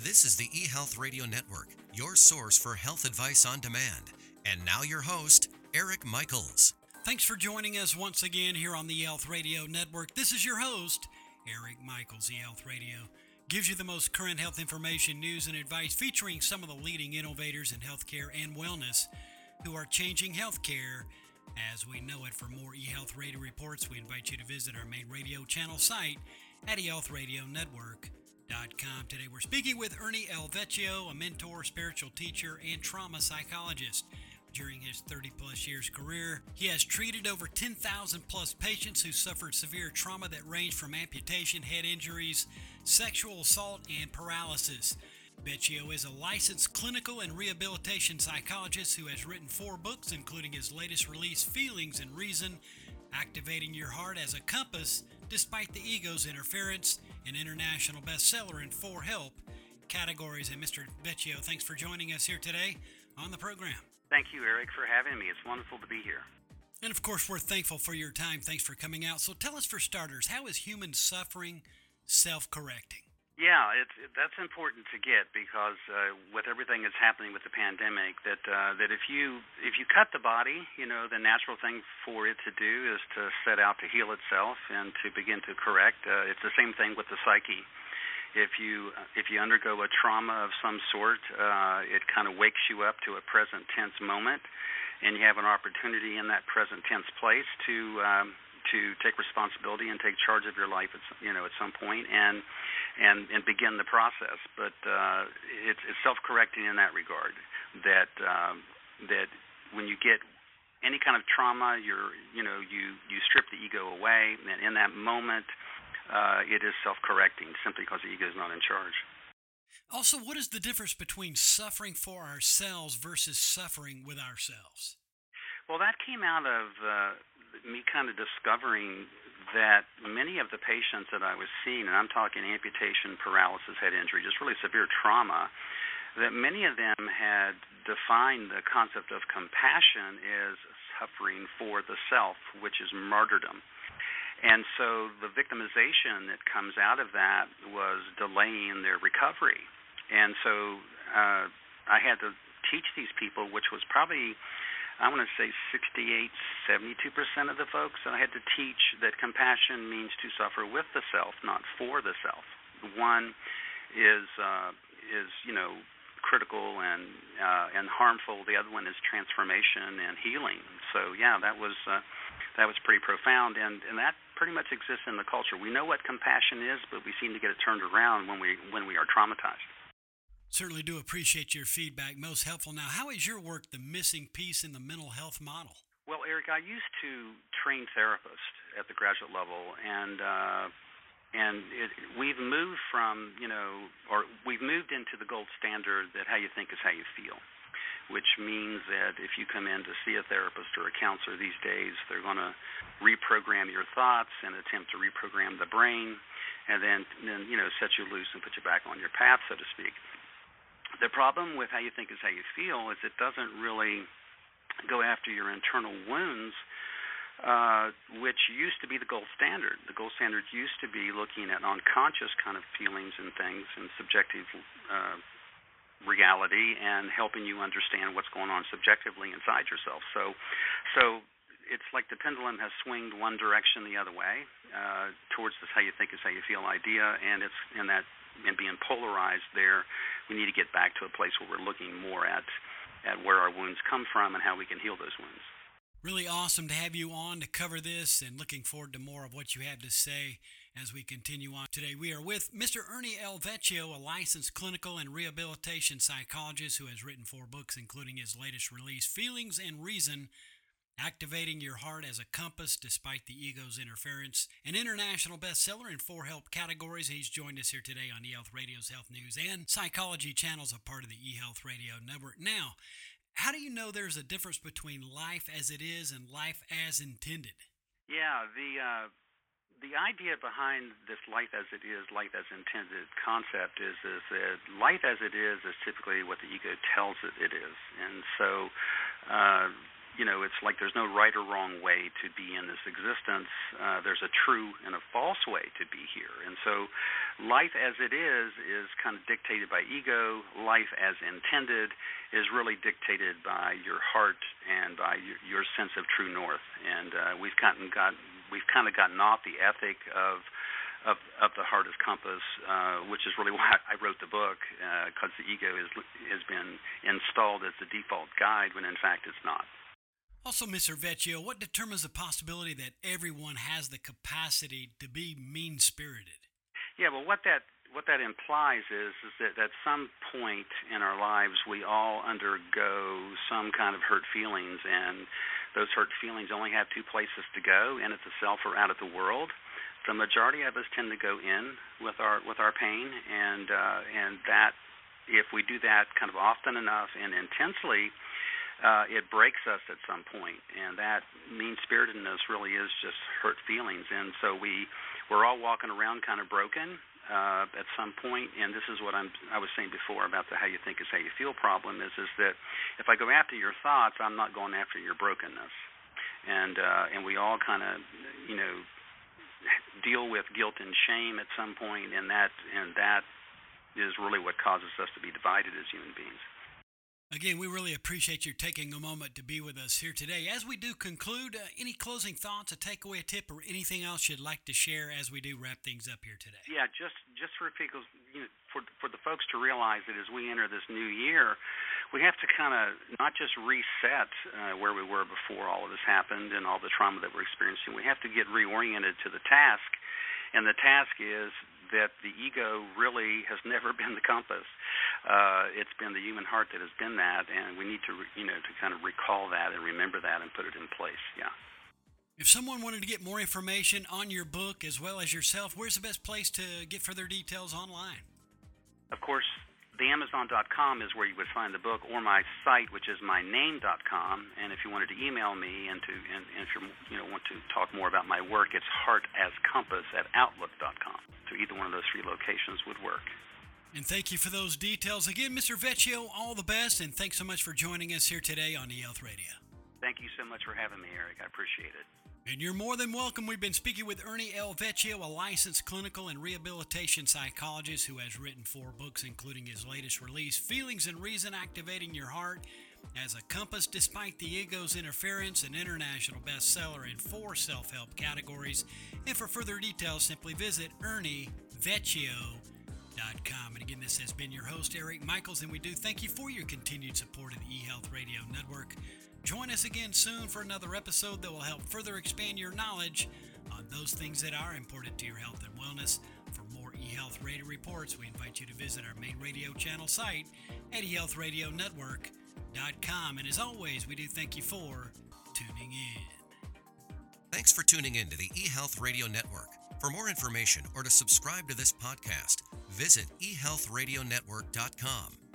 This is the eHealth Radio Network, your source for health advice on demand. And now your host, Eric Michaels. Thanks for joining us once again here on the eHealth Radio Network. This is your host, Eric Michaels, eHealth Radio. Gives you the most current health information, news, and advice featuring some of the leading innovators in healthcare and wellness who are changing healthcare as we know it. For more eHealth Radio reports, we invite you to visit our main radio channel site at eHealthRadioNetwork.com. Today we're speaking with Ernie L. Vecchio, a mentor, spiritual teacher, and trauma psychologist. During his 30 plus years career, he has treated over 10,000 plus patients who suffered severe trauma that ranged from amputation, head injuries, sexual assault, and paralysis. Vecchio is a licensed clinical and rehabilitation psychologist who has written four books, including his latest release, Feelings and Reason Activating Your Heart as a Compass Despite the Ego's Interference, an international bestseller in four help categories. And Mr. Vecchio, thanks for joining us here today on the program. Thank you, Eric, for having me. It's wonderful to be here. And of course, we're thankful for your time. Thanks for coming out. So tell us, for starters, how is human suffering self correcting? Yeah, it's that's important to get because uh, with everything that's happening with the pandemic, that uh, that if you if you cut the body, you know, the natural thing for it to do is to set out to heal itself and to begin to correct. Uh, it's the same thing with the psyche. If you if you undergo a trauma of some sort, uh, it kind of wakes you up to a present tense moment, and you have an opportunity in that present tense place to um, to take responsibility and take charge of your life at you know at some point and and and begin the process. But uh it's it's self-correcting in that regard that um that when you get any kind of trauma you're you know you you strip the ego away and in that moment uh it is self-correcting simply because the ego is not in charge. Also what is the difference between suffering for ourselves versus suffering with ourselves well that came out of uh me kind of discovering that many of the patients that I was seeing, and I'm talking amputation, paralysis, head injury, just really severe trauma, that many of them had defined the concept of compassion as suffering for the self, which is martyrdom. And so the victimization that comes out of that was delaying their recovery. And so uh, I had to teach these people, which was probably I want to say 68, 72% of the folks I had to teach that compassion means to suffer with the self, not for the self. One is uh, is you know critical and uh, and harmful. The other one is transformation and healing. So yeah, that was uh, that was pretty profound, and and that pretty much exists in the culture. We know what compassion is, but we seem to get it turned around when we when we are traumatized. Certainly do appreciate your feedback. Most helpful. Now, how is your work the missing piece in the mental health model? Well, Eric, I used to train therapists at the graduate level, and uh, and it, we've moved from you know, or we've moved into the gold standard that how you think is how you feel, which means that if you come in to see a therapist or a counselor these days, they're going to reprogram your thoughts and attempt to reprogram the brain, and then then you know set you loose and put you back on your path, so to speak. The problem with how you think is how you feel is it doesn't really go after your internal wounds, uh, which used to be the gold standard. The gold standard used to be looking at unconscious kind of feelings and things and subjective uh, reality and helping you understand what's going on subjectively inside yourself. So, so it's like the pendulum has swung one direction the other way uh, towards this how you think is how you feel idea, and it's in that and being polarized there, we need to get back to a place where we're looking more at at where our wounds come from and how we can heal those wounds. Really awesome to have you on to cover this and looking forward to more of what you have to say as we continue on. Today we are with Mr. Ernie L. Vecchio, a licensed clinical and rehabilitation psychologist who has written four books, including his latest release, Feelings and Reason Activating Your Heart as a Compass Despite the Ego's Interference, an international bestseller in four help categories. He's joined us here today on eHealth Radio's Health News and Psychology channels, a part of the eHealth Radio Network. Now, how do you know there's a difference between life as it is and life as intended? Yeah, the uh, the idea behind this life as it is, life as intended concept is is that life as it is is typically what the ego tells it it is, and so. Uh, you know, it's like there's no right or wrong way to be in this existence. Uh, there's a true and a false way to be here. And so life as it is is kind of dictated by ego. Life as intended is really dictated by your heart and by your, your sense of true north. And uh, we've gotten got we've kind of gotten off the ethic of of of the heart as compass, uh, which is really why I wrote the book, because uh, the ego is has been installed as the default guide when in fact it's not. Also, Mr. Vecchio, what determines the possibility that everyone has the capacity to be mean spirited? Yeah, well, what that what that implies is is that at some point in our lives we all undergo some kind of hurt feelings, and those hurt feelings only have two places to go: in at the self or out at the world. The majority of us tend to go in with our with our pain, and uh, and that if we do that kind of often enough and intensely uh, it breaks us at some point, and that mean spiritedness really is just hurt feelings. And so we we're all walking around kind of broken uh, at some point. And this is what I'm I was saying before about the how you think is how you feel problem is is that if I go after your thoughts, I'm not going after your brokenness. And uh, and we all kind of you know deal with guilt and shame at some point, and that and that is really what causes us to be divided as human beings. Again, we really appreciate you taking a moment to be with us here today. As we do conclude, uh, any closing thoughts, a takeaway, a tip, or anything else you'd like to share as we do wrap things up here today? Yeah, just just for people, you know, for for the folks to realize that as we enter this new year, we have to kind of not just reset uh, where we were before all of this happened and all the trauma that we're experiencing. We have to get reoriented to the task, and the task is that the ego really has never been the compass. Uh, it's been the human heart that has been that, and we need to, you know, to kind of recall that and remember that and put it in place. Yeah. If someone wanted to get more information on your book as well as yourself, where's the best place to get further details online? Of course, theamazon.com is where you would find the book, or my site, which is myname.com. And if you wanted to email me and to and, and if you you know want to talk more about my work, it's heartascompass at outlook.com. So either one of those three locations would work. And thank you for those details again, Mr. Vecchio. All the best, and thanks so much for joining us here today on eHealth Radio. Thank you so much for having me, Eric. I appreciate it. And you're more than welcome. We've been speaking with Ernie L. Vecchio, a licensed clinical and rehabilitation psychologist who has written four books, including his latest release, Feelings and Reason Activating Your Heart as a Compass Despite the Ego's Interference, an international bestseller in four self help categories. And for further details, simply visit ernievecchio.com. And again, this has been your host, Eric Michaels, and we do thank you for your continued support of the eHealth Radio Network. Join us again soon for another episode that will help further expand your knowledge on those things that are important to your health and wellness. For more eHealth Radio reports, we invite you to visit our main radio channel site at eHealthRadioNetwork.com. And as always, we do thank you for tuning in. Thanks for tuning in to the eHealth Radio Network. For more information or to subscribe to this podcast, visit eHealthRadioNetwork.com.